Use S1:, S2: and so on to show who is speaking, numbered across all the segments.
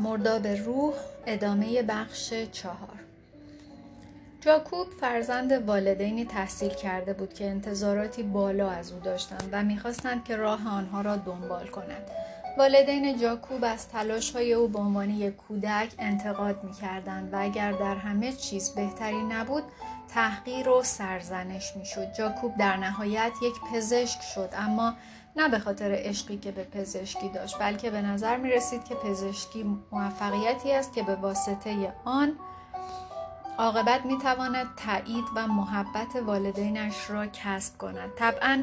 S1: مرداب روح ادامه بخش چهار. جاکوب فرزند والدینی تحصیل کرده بود که انتظاراتی بالا از او داشتند و می‌خواستند که راه آنها را دنبال کند. والدین جاکوب از تلاش های او به عنوان یک کودک انتقاد می‌کردند و اگر در همه چیز بهتری نبود تحقیر و سرزنش می‌شد. جاکوب در نهایت یک پزشک شد اما نه به خاطر عشقی که به پزشکی داشت بلکه به نظر می رسید که پزشکی موفقیتی است که به واسطه آن عاقبت می تواند تایید و محبت والدینش را کسب کند. طبعا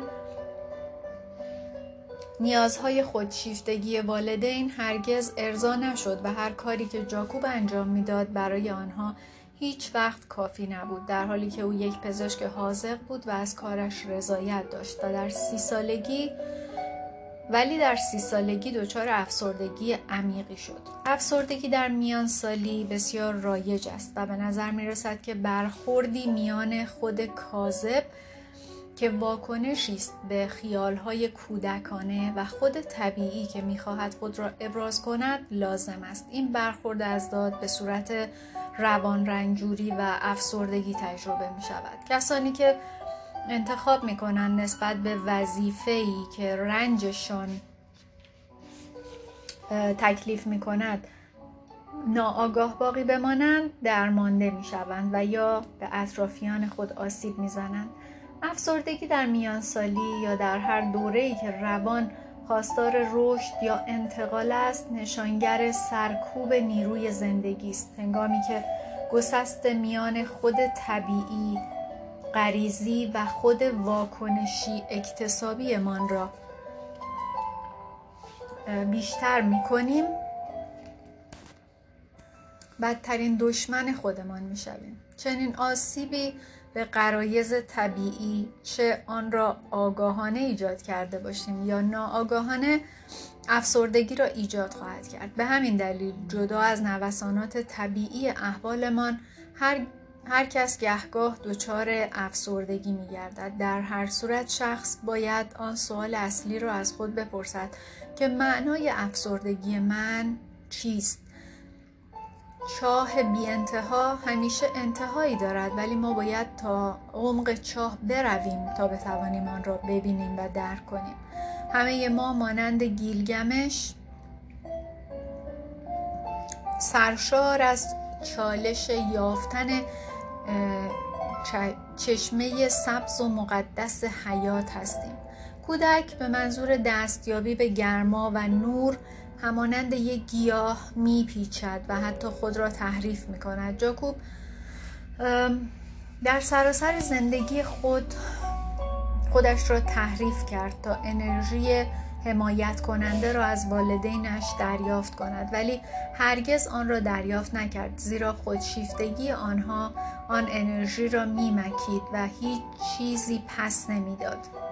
S1: نیازهای خودشیفتگی والدین هرگز ارضا نشد و هر کاری که جاکوب انجام می‌داد برای آنها هیچ وقت کافی نبود در حالی که او یک پزشک حاضق بود و از کارش رضایت داشت. و در سی سالگی ولی در سی سالگی دچار افسردگی عمیقی شد. افسردگی در میان سالی بسیار رایج است و به نظر می رسد که برخوردی میان خود کاذب که واکنشی است به خیالهای کودکانه و خود طبیعی که می‌خواهد خود را ابراز کند لازم است. این برخورد از داد به صورت روان رنجوری و افسردگی تجربه می شود کسانی که انتخاب می کنند نسبت به وظیفه‌ای که رنجشان تکلیف می کند ناآگاه باقی بمانند درمانده می شوند و یا به اطرافیان خود آسیب می زنند. افسردگی در میان سالی یا در هر دوره‌ای که روان خواستار رشد یا انتقال است نشانگر سرکوب نیروی زندگی است هنگامی که گسست میان خود طبیعی غریزی و خود واکنشی اکتسابیمان را بیشتر می کنیم بدترین دشمن خودمان می شویم. چنین آسیبی به قرایز طبیعی چه آن را آگاهانه ایجاد کرده باشیم یا ناآگاهانه افسردگی را ایجاد خواهد کرد به همین دلیل جدا از نوسانات طبیعی احوالمان هر هر کس گهگاه دچار افسردگی می گردد. در هر صورت شخص باید آن سوال اصلی را از خود بپرسد که معنای افسردگی من چیست؟ چاه بی انتها همیشه انتهایی دارد ولی ما باید تا عمق چاه برویم تا بتوانیم آن را ببینیم و درک کنیم همه ما مانند گیلگمش سرشار از چالش یافتن چشمه سبز و مقدس حیات هستیم. کودک به منظور دستیابی به گرما و نور همانند یک گیاه میپیچد و حتی خود را تحریف می‌کند. جاکوب در سراسر زندگی خود خودش را تحریف کرد تا انرژی حمایت کننده را از والدینش دریافت کند ولی هرگز آن را دریافت نکرد زیرا خودشیفتگی آنها آن انرژی را میمکید و هیچ چیزی پس نمی‌داد.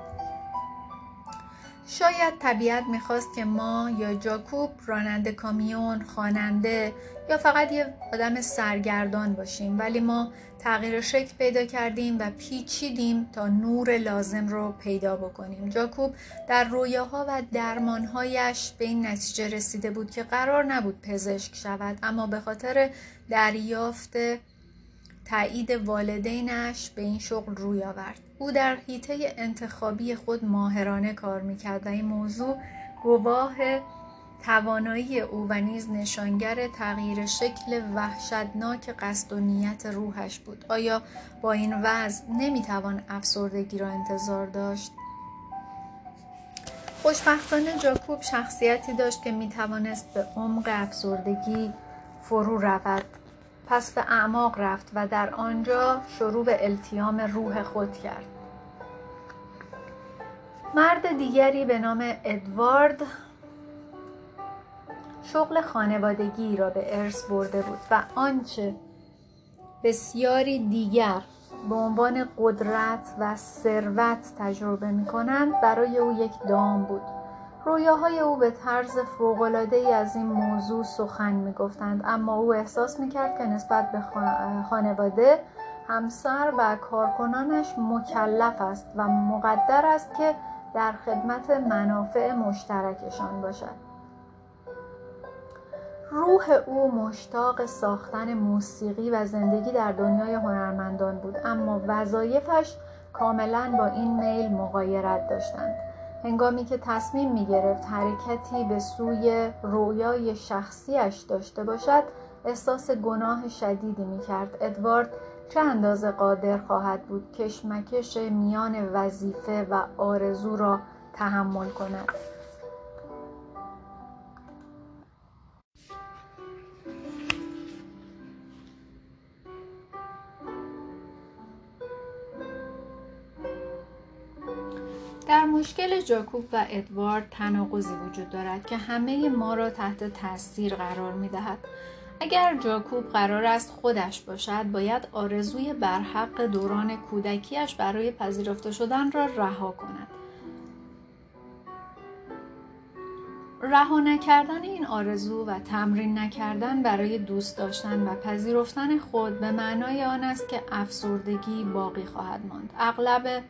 S1: شاید طبیعت می‌خواست که ما یا جاکوب راننده کامیون، خواننده یا فقط یه آدم سرگردان باشیم. ولی ما تغییر شکل پیدا کردیم و پیچیدیم تا نور لازم رو پیدا بکنیم. جاکوب در رویاها و درمانهایش به این نتیجه رسیده بود که قرار نبود پزشک شود. اما به خاطر دریافت تایید والدینش به این شغل روی آورد. او در حیطه انتخابی خود ماهرانه کار می‌کرد و این موضوع گواه توانایی او و نیز نشانگر تغییر شکل وحشتناک قصد و نیت روحش بود. آیا با این وضع نمی‌توان افسردگی را انتظار داشت؟ خوشبختانه جاکوب شخصیتی داشت که می‌توانست به عمق افسردگی فرو رود. پس به اعماق رفت و در آنجا شروع به التیام روح خود کرد. مرد دیگری به نام ادوارد شغل خانوادگی را به ارث برده بود و آنچه بسیاری دیگر به عنوان قدرت و ثروت تجربه می کنند برای او یک دام بود. رویاهای او به طرز ای از این موضوع سخن می گفتند اما او احساس می کرد که نسبت به خانواده همسر و کارکنانش مکلف است و مقدر است که در خدمت منافع مشترکشان باشد. روح او مشتاق ساختن موسیقی و زندگی در دنیای هنرمندان بود اما وظایفش کاملا با این میل مقایرت داشتند. هنگامی که تصمیم می گرفت حرکتی به سوی رویای شخصیش داشته باشد احساس گناه شدیدی می کرد ادوارد چه اندازه قادر خواهد بود کشمکش میان وظیفه و آرزو را تحمل کند؟ مشکل جاکوب و ادوارد تناقضی وجود دارد که همه ما را تحت تاثیر قرار می دهد. اگر جاکوب قرار است خودش باشد باید آرزوی برحق دوران کودکیش برای پذیرفته شدن را رها کند رها نکردن این آرزو و تمرین نکردن برای دوست داشتن و پذیرفتن خود به معنای آن است که افسردگی باقی خواهد ماند اغلب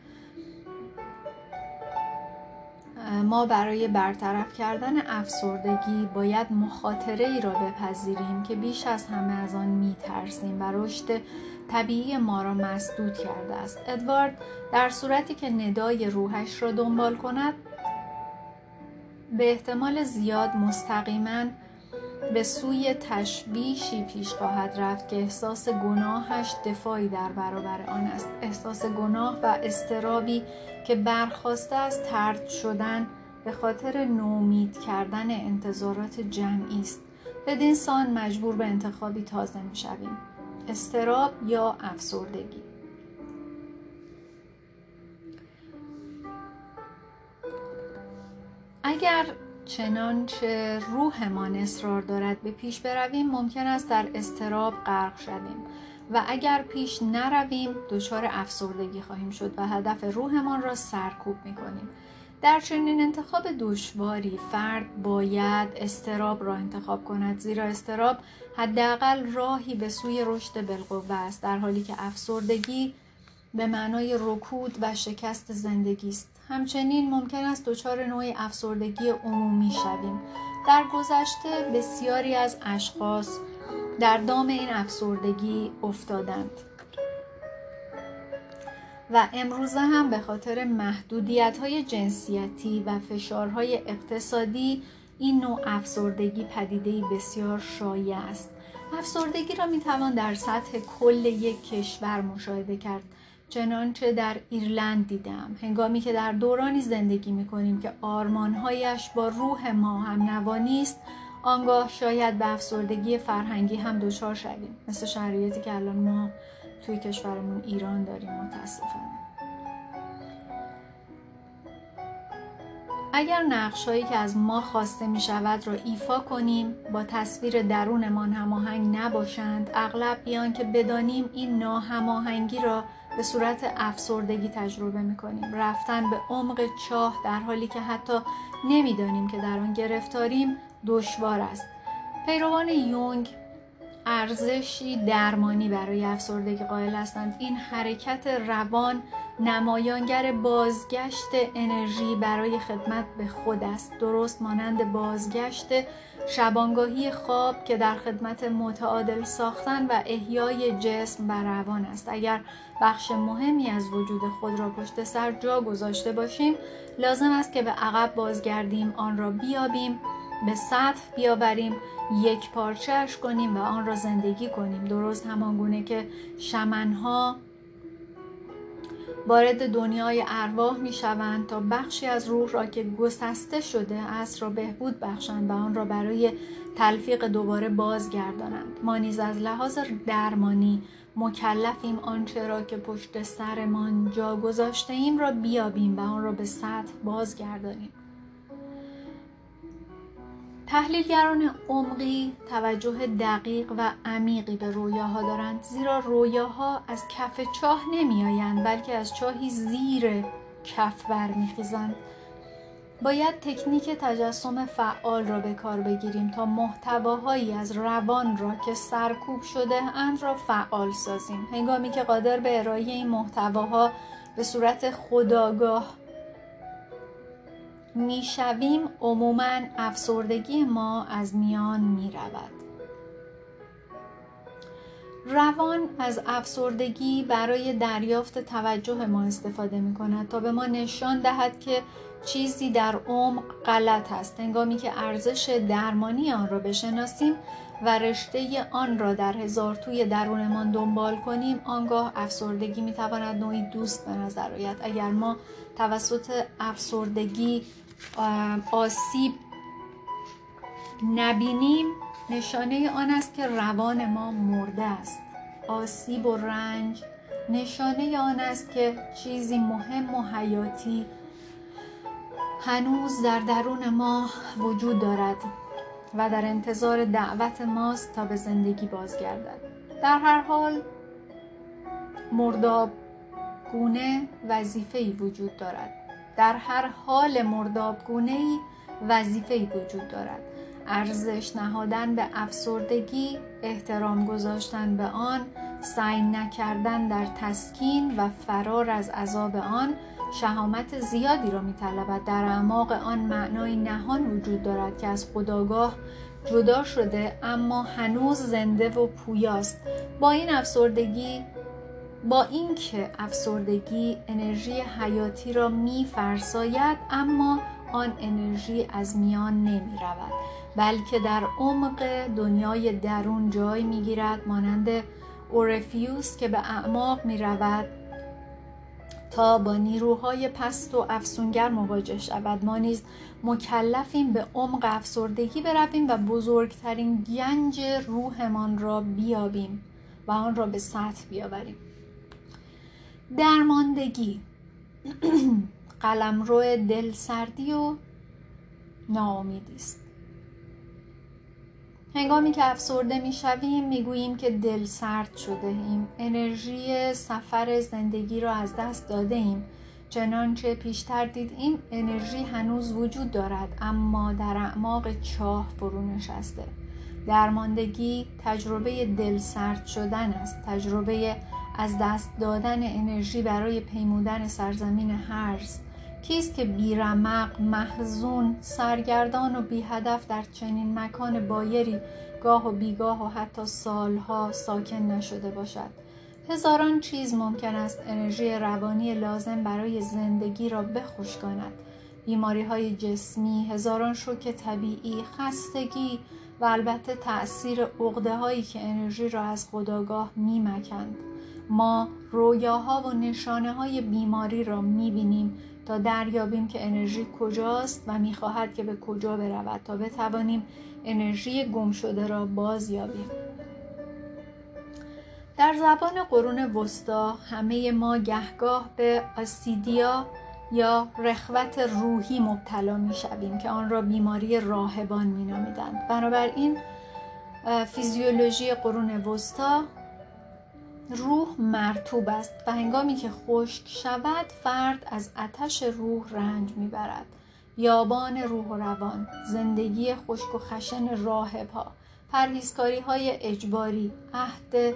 S1: ما برای برطرف کردن افسردگی باید مخاطره ای را بپذیریم که بیش از همه از آن می ترسیم و رشد طبیعی ما را مسدود کرده است. ادوارد در صورتی که ندای روحش را دنبال کند به احتمال زیاد مستقیما به سوی تشبیشی پیش خواهد رفت که احساس گناهش دفاعی در برابر آن است. احساس گناه و استرابی که برخواسته از ترد شدن به خاطر نومید کردن انتظارات جمعی است. بدین سان مجبور به انتخابی تازه می شویم استراب یا افسردگی؟ اگر چنانچه روحمان اصرار دارد به پیش برویم ممکن است در استراب غرق شویم و اگر پیش نرویم دچار افسردگی خواهیم شد و هدف روحمان را سرکوب می کنیم. در چنین انتخاب دشواری فرد باید استراب را انتخاب کند زیرا استراب حداقل راهی به سوی رشد بالقوه است در حالی که افسردگی به معنای رکود و شکست زندگی است همچنین ممکن است دچار نوعی افسردگی عمومی شویم. در گذشته بسیاری از اشخاص در دام این افسردگی افتادند. و امروزه هم به خاطر محدودیت های جنسیتی و فشارهای اقتصادی این نوع افسردگی پدیده بسیار شایع است. افسردگی را می توان در سطح کل یک کشور مشاهده کرد. چنانچه در ایرلند دیدم. هنگامی که در دورانی زندگی می کنیم که آرمانهایش با روح ما هم نوانی است آنگاه شاید به افسردگی فرهنگی هم دچار شویم. مثل شرایطی که الان ما توی کشورمون ایران داریم متاسفانه. اگر نقشهایی که از ما خواسته می شود را ایفا کنیم با تصویر درونمان هماهنگ نباشند اغلب بیان که بدانیم این ناهماهنگی را به صورت افسردگی تجربه می کنیم رفتن به عمق چاه در حالی که حتی نمی‌دانیم که در آن گرفتاریم دشوار است. پیروان یونگ ارزشی درمانی برای افسردگی قائل هستند. این حرکت روان نمایانگر بازگشت انرژی برای خدمت به خود است. درست مانند بازگشت شبانگاهی خواب که در خدمت متعادل ساختن و احیای جسم و روان است. اگر بخش مهمی از وجود خود را پشت سر جا گذاشته باشیم لازم است که به عقب بازگردیم آن را بیابیم به سطح بیاوریم یک پارچهش کنیم و آن را زندگی کنیم. درست همانگونه که شمنها وارد دنیای ارواح می شوند تا بخشی از روح را که گسسته شده است را بهبود بخشند و آن را برای تلفیق دوباره بازگردانند. ما نیز از لحاظ درمانی مکلفیم آنچه را که پشت سرمان جا گذاشته ایم را بیابیم و آن را به سطح بازگردانیم. تحلیلگران عمقی توجه دقیق و عمیقی به رویاها دارند زیرا رویاها از کف چاه نمی آیند بلکه از چاهی زیر کف برمیخیزند. باید تکنیک تجسم فعال را به کار بگیریم تا محتواهایی از روان را که سرکوب شده اند را فعال سازیم. هنگامی که قادر به ارائه این محتواها به صورت خداگاه می‌شویم عموما افسردگی ما از میان می‌رود. روان از افسردگی برای دریافت توجه ما استفاده می کند تا به ما نشان دهد که چیزی در عمق غلط است. هنگامی که ارزش درمانی آن را بشناسیم و رشته آن را در هزار توی درونمان دنبال کنیم آنگاه افسردگی می تواند نوعی دوست به نظر آید. اگر ما توسط افسردگی آسیب نبینیم. نشانه آن است که روان ما مرده است. آسیب و رنج. نشانه آن است که چیزی مهم و حیاتی هنوز در درون ما وجود دارد و در انتظار دعوت ماست تا به زندگی بازگردد. در هر حال مرداب گونه وظیفه وجود دارد. در هر حال مرداب گونه ای وظیفه وجود دارد. ارزش نهادن به افسردگی احترام گذاشتن به آن سعی نکردن در تسکین و فرار از عذاب آن شهامت زیادی را میطلبد. در اعماق آن معنای نهان وجود دارد که از خداگاه جدا شده اما هنوز زنده و پویاست. با این افسردگی با اینکه افسردگی انرژی حیاتی را میفرساید اما آن انرژی از میان نمی رود بلکه در عمق دنیای درون جای می گیرد مانند اورفیوس که به اعماق می رود تا با نیروهای پست و افسونگر مواجه شود. ما نیز مکلفیم به عمق افسردگی برویم و بزرگترین گنج روحمان را بیابیم و آن را به سطح بیاوریم. درماندگی. قلمرو دلسردی و ناامیدی است. هنگامی که افسرده می شویم می گوییم که دل سرد شده ایم انرژی سفر زندگی را از دست داده ایم چنانچه پیشتر این انرژی هنوز وجود دارد اما در اعماق چاه فرو نشسته. درماندگی تجربه دل سرد شدن است. تجربه از دست دادن انرژی برای پیمودن سرزمین هرز کیست که بیرمق محزون سرگردان و بی هدف در چنین مکان بایری گاه و بیگاه و حتی سالها ساکن نشده باشد؟ هزاران چیز ممکن است انرژی روانی لازم برای زندگی را بخشکاند بیماری های جسمی، هزاران شوک طبیعی، خستگی و البته تأثیر اقده هایی که انرژی را از خداگاه میمکند. ما رویاها و نشانه های بیماری را می‌بینیم تا دریابیم که انرژی کجاست و می‌خواهد که به کجا برود تا بتوانیم انرژی گم شده را باز یابیم در زبان قرون وسطا همه ما گهگاه به آسیدیا یا رخوت روحی مبتلا می شویم که آن را بیماری راهبان می نامیدند. بنابراین فیزیولوژی قرون وسطا روح مرتوب است و هنگامی که خشک شود فرد از آتش روح رنج می‌برد. یابان روح و روان زندگی خشک و خشن راهب ها پرهیزکاری های اجباری عهد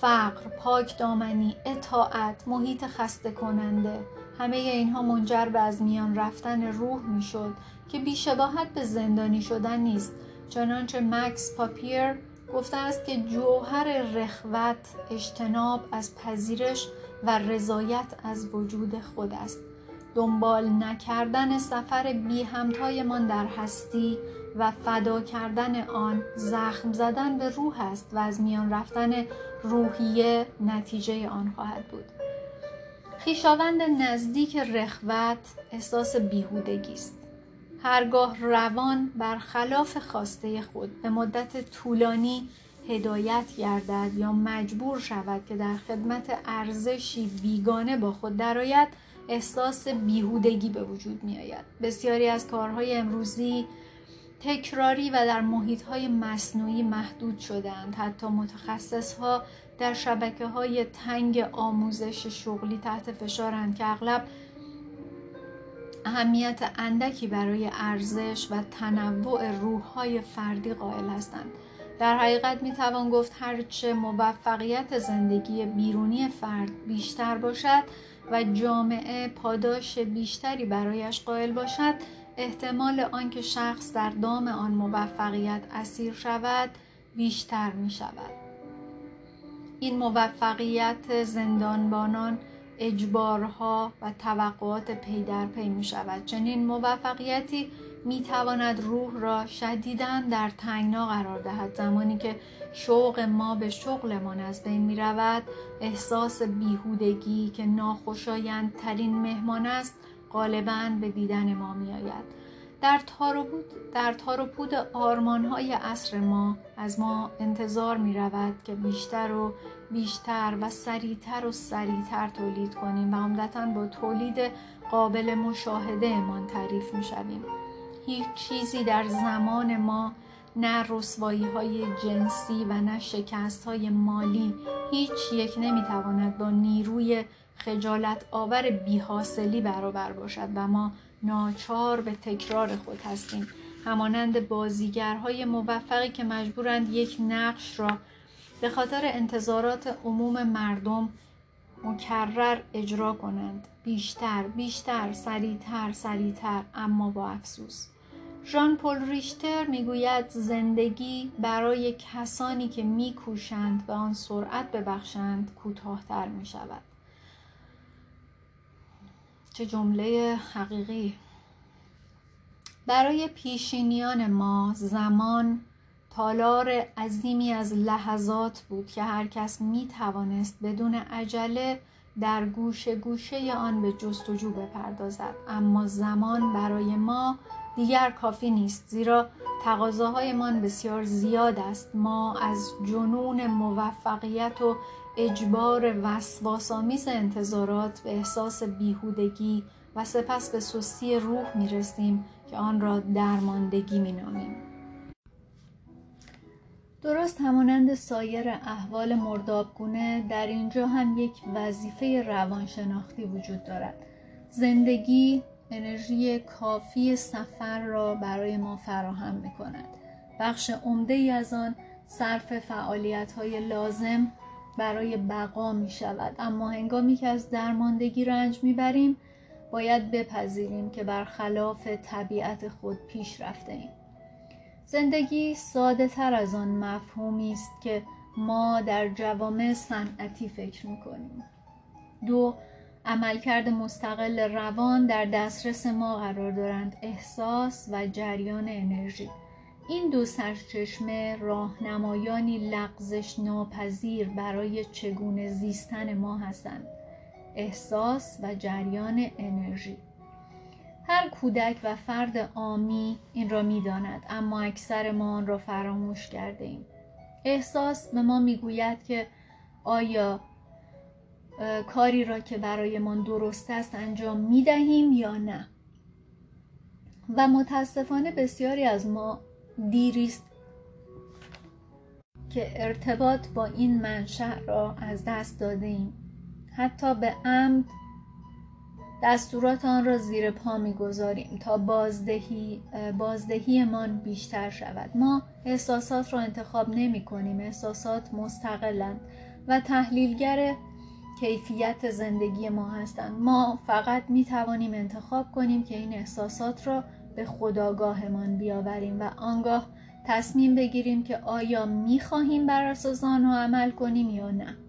S1: فقر پاک دامنی اطاعت محیط خسته کننده همه اینها منجر به از میان رفتن روح می‌شد که بیشباهت به زندانی شدن نیست. چنانچه مکس پاپیر گفته است که جوهر رخوت اجتناب از پذیرش و رضایت از وجود خود است. دنبال نکردن سفر بی همتایمان در هستی و فدا کردن آن زخم زدن به روح است و از میان رفتن روحیه نتیجه آن خواهد بود. خیشاوند نزدیک رخوت احساس بیهودگی است. هرگاه روان برخلاف خواسته خود به مدت طولانی هدایت گردد یا مجبور شود که در خدمت ارزشی بیگانه با خود درآید احساس بیهودگی به وجود می آید. بسیاری از کارهای امروزی تکراری و در محیط های مصنوعی محدود شدند حتی متخصص ها در شبکه های تنگ آموزش شغلی تحت فشارند که اغلب اهمیت اندکی برای ارزش و تنوع روحهای فردی قائل هستند در حقیقت می توان گفت هرچه موفقیت زندگی بیرونی فرد بیشتر باشد و جامعه پاداش بیشتری برایش قائل باشد احتمال آنکه شخص در دام آن موفقیت اسیر شود بیشتر می شود. این موفقیت زندانبانان اجبارها و توقعات پی در پی می شود. چنین موفقیتی می تواند روح را شدیداً در تنگنا قرار دهد. زمانی که شوق ما به شغلمان از بین می رود احساس بیهودگی که ناخوشایندترین مهمان است غالبا به دیدن ما می آید. در تار و بود در تار و پود آرمانهای عصر ما از ما انتظار می رود که بیشتر و بیشتر و سریعتر و سریعتر تولید کنیم و عمدتا با تولید قابل مشاهده امان تعریف می شویم. هیچ چیزی در زمان ما نه رسوایی های جنسی و نه شکست های مالی هیچ یک نمی‌تواند با نیروی خجالت آور بیحاصلی برابر باشد و ما ناچار به تکرار خود هستیم همانند بازیگرهای موفقی که مجبورند یک نقش را به خاطر انتظارات عموم مردم مکرر اجرا کنند. بیشتر بیشتر سریعتر سریعتر اما با افسوس. ژان پل ریشتر می‌گوید زندگی برای کسانی که میکوشند و آن سرعت ببخشند کوتاهتر می شود چه جمله حقیقی. برای پیشینیان ما زمان تالار عظیمی از لحظات بود که هر کس می توانست بدون عجله در گوشه گوشه آن به جستجو بپردازد اما زمان برای ما دیگر کافی نیست زیرا تقاضاهایمان بسیار زیاد است ما از جنون موفقیت و اجبار وسواسآمیز انتظارات به احساس بیهودگی و سپس به سستی روح می رسیم که آن را درماندگی می نامیم. درست همانند سایر احوال مردابگونه در اینجا هم یک وظیفه روانشناختی وجود دارد. زندگی انرژی کافی سفر را برای ما فراهم می کند بخش عمده ای از آن صرف فعالیت های لازم برای بقا می شود اما هنگامی که از درماندگی رنج می بریم باید بپذیریم که برخلاف طبیعت خود پیش رفته ایم. زندگی ساده تر از آن مفهومی است که ما در جوامع صنعتی فکر می کنیم دو عملکرد مستقل روان در دسترس ما قرار دارند. احساس و جریان انرژی. این دو سرچشمه راهنمایانی لغزش ناپذیر برای چگونه زیستن ما هستند. احساس و جریان انرژی. هر کودک و فرد آمی این را می‌داند اما اکثر ما آن را فراموش کرده ایم احساس به ما می‌گوید که آیا کاری را که برایمان درست است انجام می دهیم یا نه. و متاسفانه بسیاری از ما دیریست که ارتباط با این منشأ را از دست داده ایم حتی به عمد دستورات آن را زیر پا می‌گذاریم تا بازدهی بازدهیمان بیشتر شود. ما احساسات را انتخاب نمی کنیم احساسات مستقلند و تحلیلگر کیفیت زندگی ما هستند. ما فقط می توانیم انتخاب کنیم که این احساسات را به خداگاهمان بیاوریم و آنگاه تصمیم بگیریم که آیا می خواهیم بر اساس آنها عمل کنیم یا نه.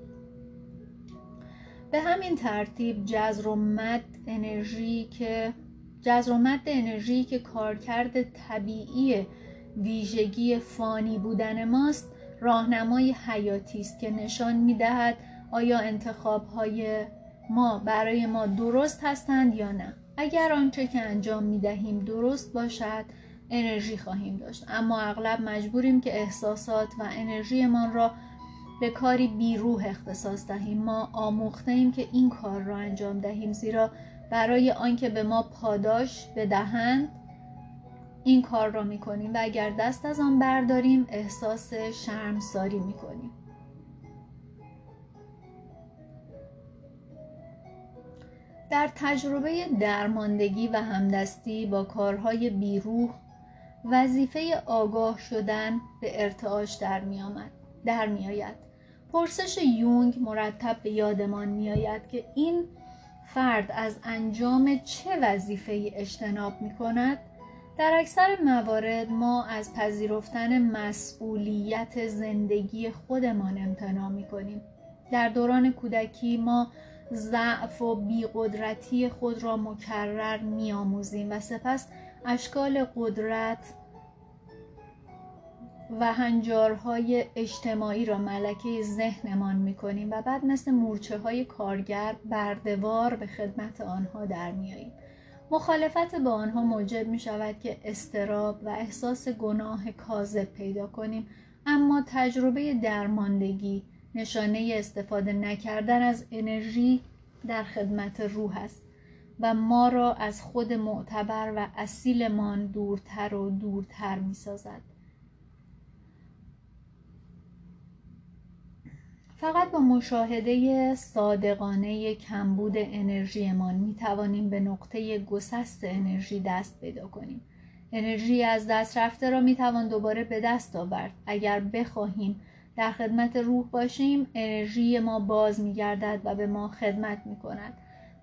S1: به همین ترتیب جذر و مد انرژی که جذر و مد انرژی که کارکرد طبیعی ویژگی فانی بودن ماست راهنمای حیاتی است که نشان می‌دهد آیا انتخاب های ما برای ما درست هستند یا نه. اگر آنچه که انجام می دهیم درست باشد انرژی خواهیم داشت. اما اغلب مجبوریم که احساسات و انرژیمان را به کاری بیروح اختصاص دهیم ما آموخته ایم که این کار را انجام دهیم زیرا برای آنکه به ما پاداش بدهند این کار را می کنیم و اگر دست از آن برداریم احساس شرمساری می کنیم در تجربه درماندگی و همدستی با کارهای بیروح وظیفه آگاه شدن به ارتعاش در می, در می. پرسش یونگ مرتب به یادمان می آید که این فرد از انجام چه وظیفه اجتناب می کند در اکثر موارد ما از پذیرفتن مسئولیت زندگی خودمان امتناع می کنیم در دوران کودکی ما ضعف و بیقدرتی خود را مکرر میآموزیم و سپس اشکال قدرت و هنجارهای اجتماعی را ملکه ذهنمان می‌کنیم و بعد مثل مورچه های کارگر بردوار به خدمت آنها در میاییم مخالفت با آنها موجب می شود که استراب و احساس گناه کاذب پیدا کنیم اما تجربه درماندگی نشانه استفاده نکردن از انرژی در خدمت روح است و ما را از خود معتبر و اصیلمان دورتر و دورتر می سازد. فقط با مشاهده صادقانه کمبود انرژیمان می توانیم به نقطه گسست انرژی دست پیدا کنیم. انرژی از دست رفته را می توان دوباره به دست آورد اگر بخواهیم در خدمت روح باشیم انرژی ما باز می گردد و به ما خدمت می کند.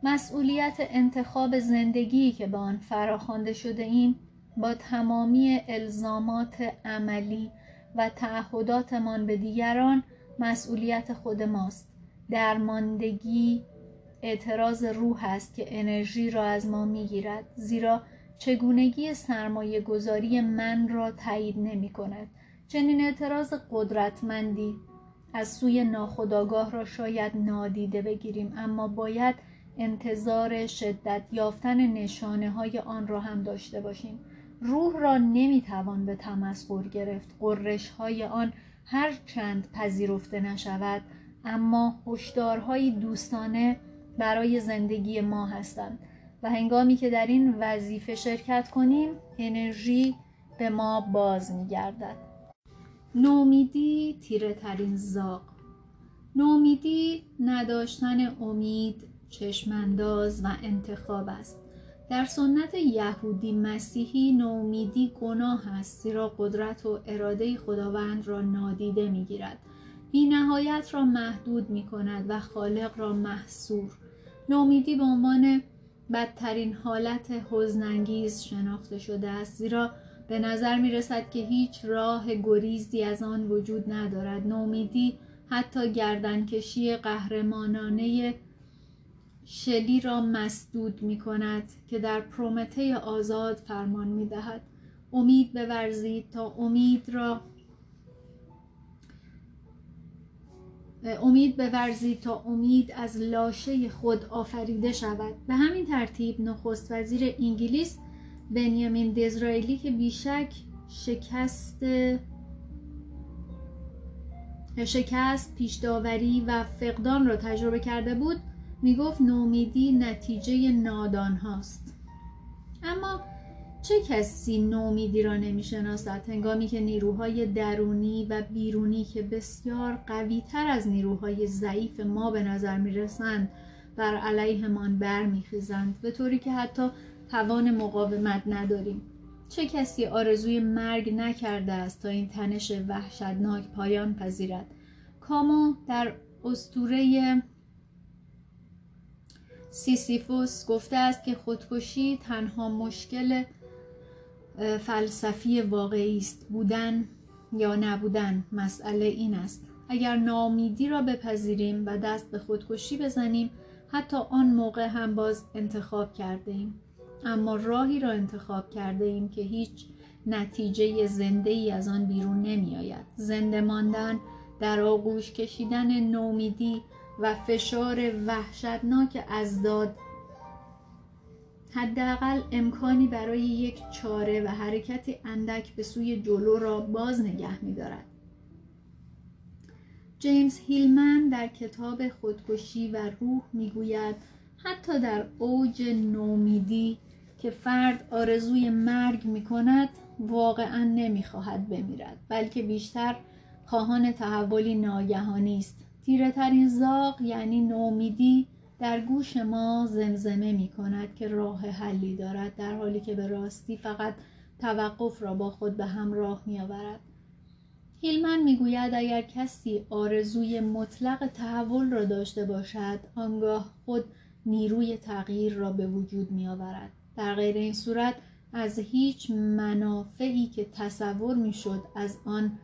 S1: مسئولیت انتخاب زندگی که به آن فراخوانده شده ایم با تمامی الزامات عملی و تعهداتمان به دیگران مسئولیت خود ماست. درماندگی اعتراض روح است که انرژی را از ما می‌گیرد زیرا چگونگی سرمایه گذاری من را تایید نمی کند چنین اعتراض قدرتمندی از سوی ناخداگاه را شاید نادیده بگیریم اما باید انتظار شدت یافتن نشانه های آن را هم داشته باشیم. روح را نمی‌توان به تمسخر گرفت. قررش های آن هر چند پذیرفته نشود اما هشدارهایی دوستانه برای زندگی ما هستند و هنگامی که در این وظیفه شرکت کنیم انرژی به ما باز میگردد. نومیدی تیره ترین زاق نومیدی نداشتن امید چشمانداز و انتخاب است. در سنت یهودی مسیحی نومیدی گناه است زیرا قدرت و اراده خداوند را نادیده می‌گیرد. بی نهایت را محدود می کند و خالق را محصور. نومیدی به عنوان بدترین حالت حزنانگیز شناخته شده است زیرا به نظر می رسد که هیچ راه گریزی از آن وجود ندارد. نومیدی حتی گردنکشی قهرمانانه شلی را مسدود می کند که در پرومته آزاد فرمان می دهد امید بورزید تا امید را امید بورزید تا امید از لاشه خود آفریده شود. به همین ترتیب نخست وزیر انگلیس بنیامین دزرائیلی که بیشک شکست شکست پیشداوری و فقدان را تجربه کرده بود می‌گفت نومیدی نتیجه نادان هاست. اما چه کسی نومیدی را نمی‌شناسد؟ هنگامی که نیروهای درونی و بیرونی که بسیار قوی تر از نیروهای ضعیف ما به نظر می‌رسند بر علیهمان برمیخیزند. به طوری که حتی توان مقاومت نداریم. چه کسی آرزوی مرگ نکرده است تا این تنش وحشتناک پایان پذیرد؟ کامو در استوره سیسیفوس گفته است که خودکشی تنها مشکل فلسفی واقعی است. بودن یا نبودن مسئله این است. اگر نامیدی را بپذیریم و دست به خودکشی بزنیم حتی آن موقع هم باز انتخاب کرده ایم. اما راهی را انتخاب کرده ایم که هیچ نتیجه زنده ای از آن بیرون نمی آید زنده ماندن در آغوش کشیدن نومیدی و فشار وحشتناک ازداد حداقل امکانی برای یک چاره و حرکتی اندک به سوی جلو را باز نگه می دارد. جیمز هیلمن در کتاب خودکشی و روح می‌گوید حتی در اوج نومیدی که فرد آرزوی مرگ می کند واقعا نمی‌خواهد بمیرد بلکه بیشتر خواهان تحولی ناگهانی است تیره ترین زاق یعنی نومیدی در گوش ما زمزمه می کند که راه حلی دارد در حالی که به راستی فقط توقف را با خود به همراه می آورد. هیلمن می‌گوید اگر کسی آرزوی مطلق تحول را داشته باشد آنگاه خود نیروی تغییر را به وجود می آورد. در غیر این صورت از هیچ منافعی که تصور می شد از آن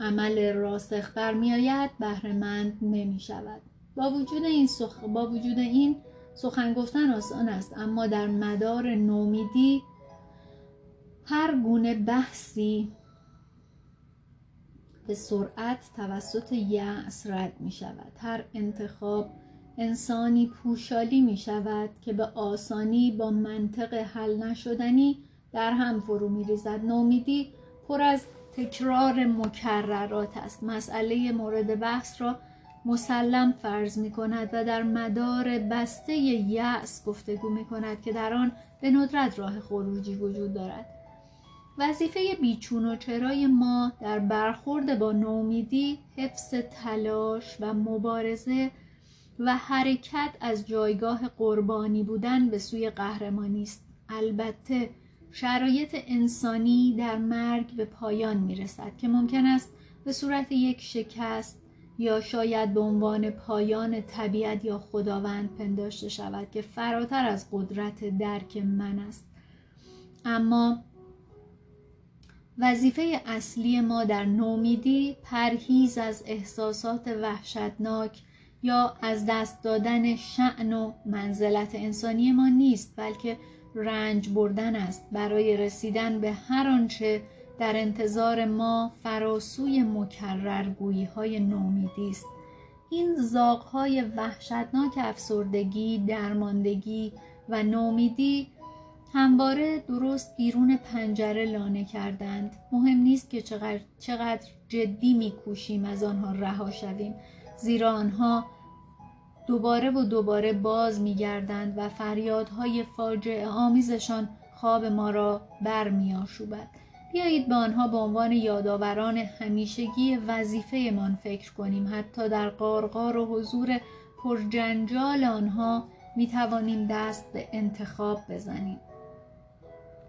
S1: عمل راسخ برمیآید بهرهمند نمی شود با وجود این سخ... با وجود این سخن گفتن آسان است اما در مدار نومیدی هر گونه بحثی به سرعت توسط یأس رد می شود هر انتخاب انسانی پوشالی می شود که به آسانی با منطق حل نشدنی در هم فرو می ریزد نومیدی پر از تکرار مکررات است. مسئله مورد بحث را مسلم فرض می کند و در مدار بسته یأس گفتگو می کند که در آن به ندرت راه خروجی وجود دارد. وظیفه بیچون و چرای ما در برخورد با نومیدی حفظ تلاش و مبارزه و حرکت از جایگاه قربانی بودن به سوی قهرمانی است. البته شرایط انسانی در مرگ به پایان می رسد که ممکن است به صورت یک شکست یا شاید به عنوان پایان طبیعت یا خداوند پنداشته شود که فراتر از قدرت درک من است. اما وظیفه اصلی ما در نومیدی پرهیز از احساسات وحشتناک یا از دست دادن شعن و منزلت انسانی ما نیست بلکه رنج بردن است برای رسیدن به هر آنچه در انتظار ما فراسوی مکررگویی های نومیدی است. این زاغهای وحشتناک افسردگی، درماندگی و نومیدی همواره درست بیرون پنجره لانه کردند. مهم نیست که چقدر, چقدر جدی میکوشیم از آنها رها شویم زیرا آنها دوباره و دوباره باز میگردند و فریادهای فاجعه آمیزشان خواب ما را برمیآشوبد. بیایید به آنها به عنوان یادآوران همیشگی وظیفهمان فکر کنیم. حتی در قارقار و حضور پرجنجال آنها می توانیم دست به انتخاب بزنیم.